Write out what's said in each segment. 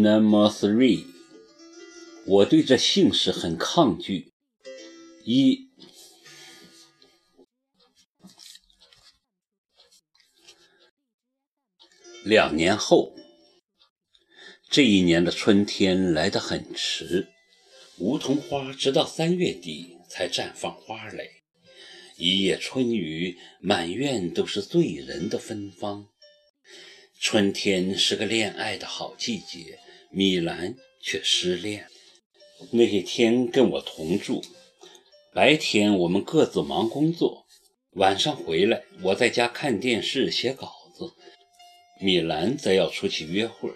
Number three，我对这姓氏很抗拒。一，两年后，这一年的春天来得很迟，梧桐花直到三月底才绽放花蕾。一夜春雨，满院都是醉人的芬芳。春天是个恋爱的好季节，米兰却失恋。那些天跟我同住，白天我们各自忙工作，晚上回来我在家看电视写稿子，米兰则要出去约会。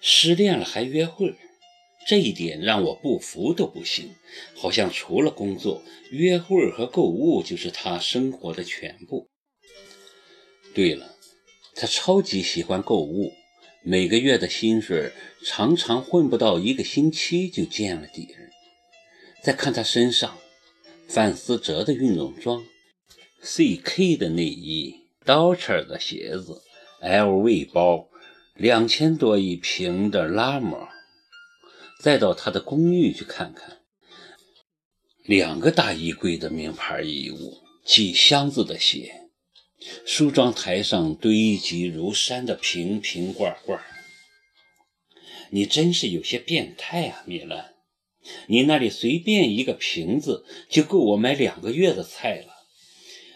失恋了还约会？这一点让我不服都不行，好像除了工作、约会和购物就是他生活的全部。对了，他超级喜欢购物，每个月的薪水常常混不到一个星期就见了底儿。再看他身上，范思哲的运动装，CK 的内衣，Dolce 的鞋子，LV 包，两千多一瓶的拉莫。再到他的公寓去看看，两个大衣柜的名牌衣物，几箱子的鞋，梳妆台上堆积如山的瓶瓶罐罐。你真是有些变态啊，米兰！你那里随便一个瓶子就够我买两个月的菜了。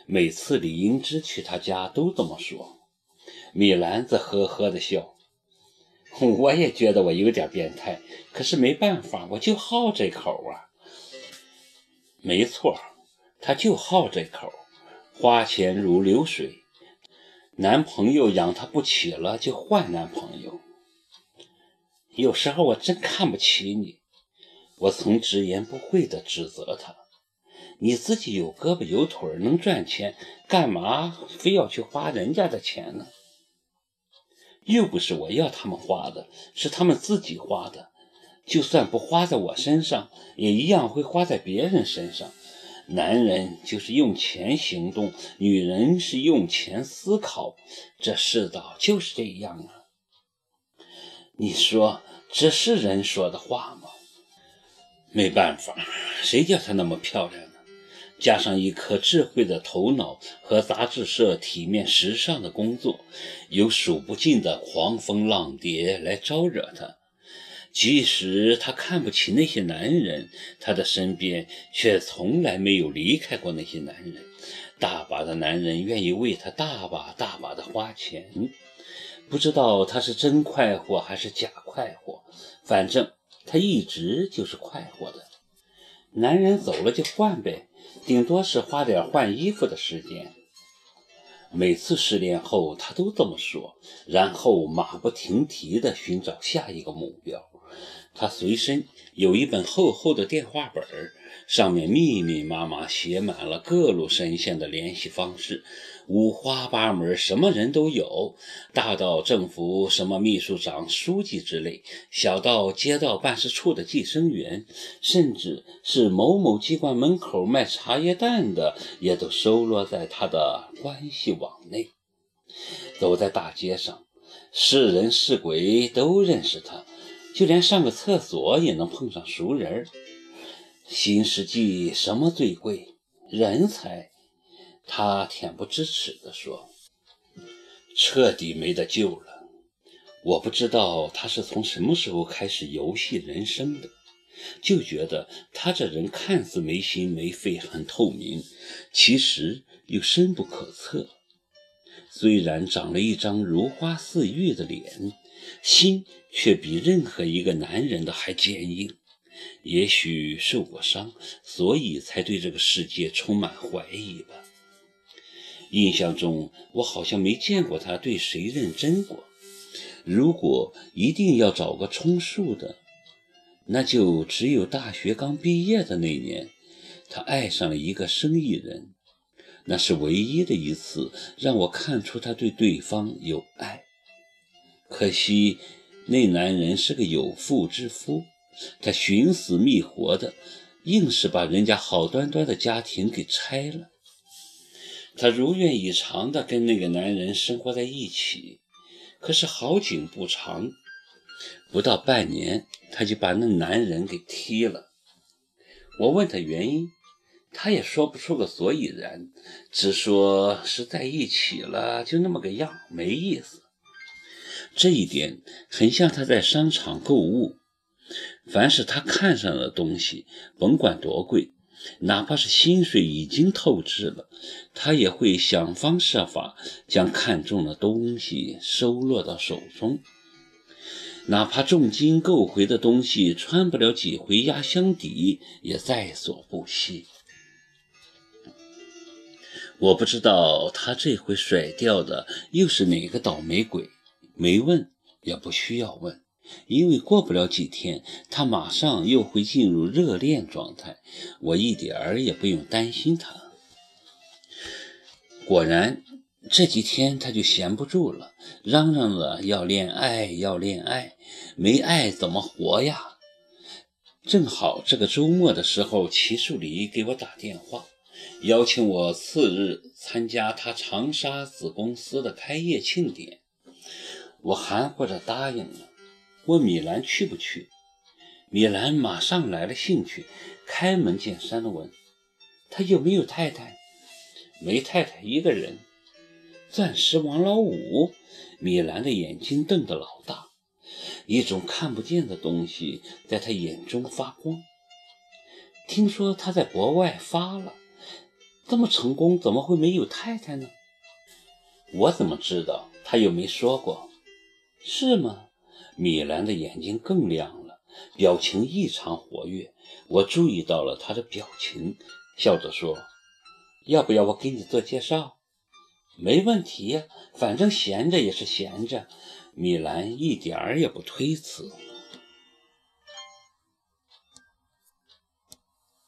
每次李英芝去他家都这么说，米兰则呵呵的笑。我也觉得我有点变态，可是没办法，我就好这口啊。没错，他就好这口，花钱如流水，男朋友养他不起了就换男朋友。有时候我真看不起你，我曾直言不讳地指责他：你自己有胳膊有腿能赚钱，干嘛非要去花人家的钱呢？又不是我要他们花的，是他们自己花的。就算不花在我身上，也一样会花在别人身上。男人就是用钱行动，女人是用钱思考。这世道就是这样啊！你说这是人说的话吗？没办法，谁叫她那么漂亮呢？加上一颗智慧的头脑和杂志社体面时尚的工作，有数不尽的狂风浪蝶来招惹她。即使他看不起那些男人，他的身边却从来没有离开过那些男人。大把的男人愿意为他大把大把的花钱，不知道他是真快活还是假快活，反正他一直就是快活的。男人走了就换呗。顶多是花点换衣服的时间。每次失恋后，他都这么说，然后马不停蹄地寻找下一个目标。他随身有一本厚厚的电话本，上面密密麻麻写满了各路神仙的联系方式。五花八门，什么人都有，大到政府什么秘书长、书记之类，小到街道办事处的计生员，甚至是某某机关门口卖茶叶蛋的，也都收罗在他的关系网内。走在大街上，是人是鬼都认识他，就连上个厕所也能碰上熟人。新世纪什么最贵？人才。他恬不知耻地说：“彻底没得救了。我不知道他是从什么时候开始游戏人生的，就觉得他这人看似没心没肺，很透明，其实又深不可测。虽然长了一张如花似玉的脸，心却比任何一个男人的还坚硬。也许受过伤，所以才对这个世界充满怀疑吧。”印象中，我好像没见过他对谁认真过。如果一定要找个充数的，那就只有大学刚毕业的那年，他爱上了一个生意人。那是唯一的一次让我看出他对对方有爱。可惜那男人是个有妇之夫，他寻死觅活的，硬是把人家好端端的家庭给拆了。她如愿以偿的跟那个男人生活在一起，可是好景不长，不到半年，他就把那男人给踢了。我问他原因，他也说不出个所以然，只说是在一起了，就那么个样，没意思。这一点很像他在商场购物，凡是他看上的东西，甭管多贵。哪怕是薪水已经透支了，他也会想方设法将看中的东西收落到手中。哪怕重金购回的东西穿不了几回压箱底，也在所不惜。我不知道他这回甩掉的又是哪个倒霉鬼，没问，也不需要问。因为过不了几天，他马上又会进入热恋状态，我一点儿也不用担心他。果然，这几天他就闲不住了，嚷嚷着要恋爱，要恋爱，没爱怎么活呀？正好这个周末的时候，齐树礼给我打电话，邀请我次日参加他长沙子公司的开业庆典，我含糊着答应了。问米兰去不去？米兰马上来了兴趣，开门见山的问：“他有没有太太？”“没太太，一个人。”“钻石王老五？”米兰的眼睛瞪得老大，一种看不见的东西在他眼中发光。听说他在国外发了，这么成功，怎么会没有太太呢？我怎么知道？他又没说过，是吗？米兰的眼睛更亮了，表情异常活跃。我注意到了他的表情，笑着说：“要不要我给你做介绍？”“没问题呀，反正闲着也是闲着。”米兰一点儿也不推辞。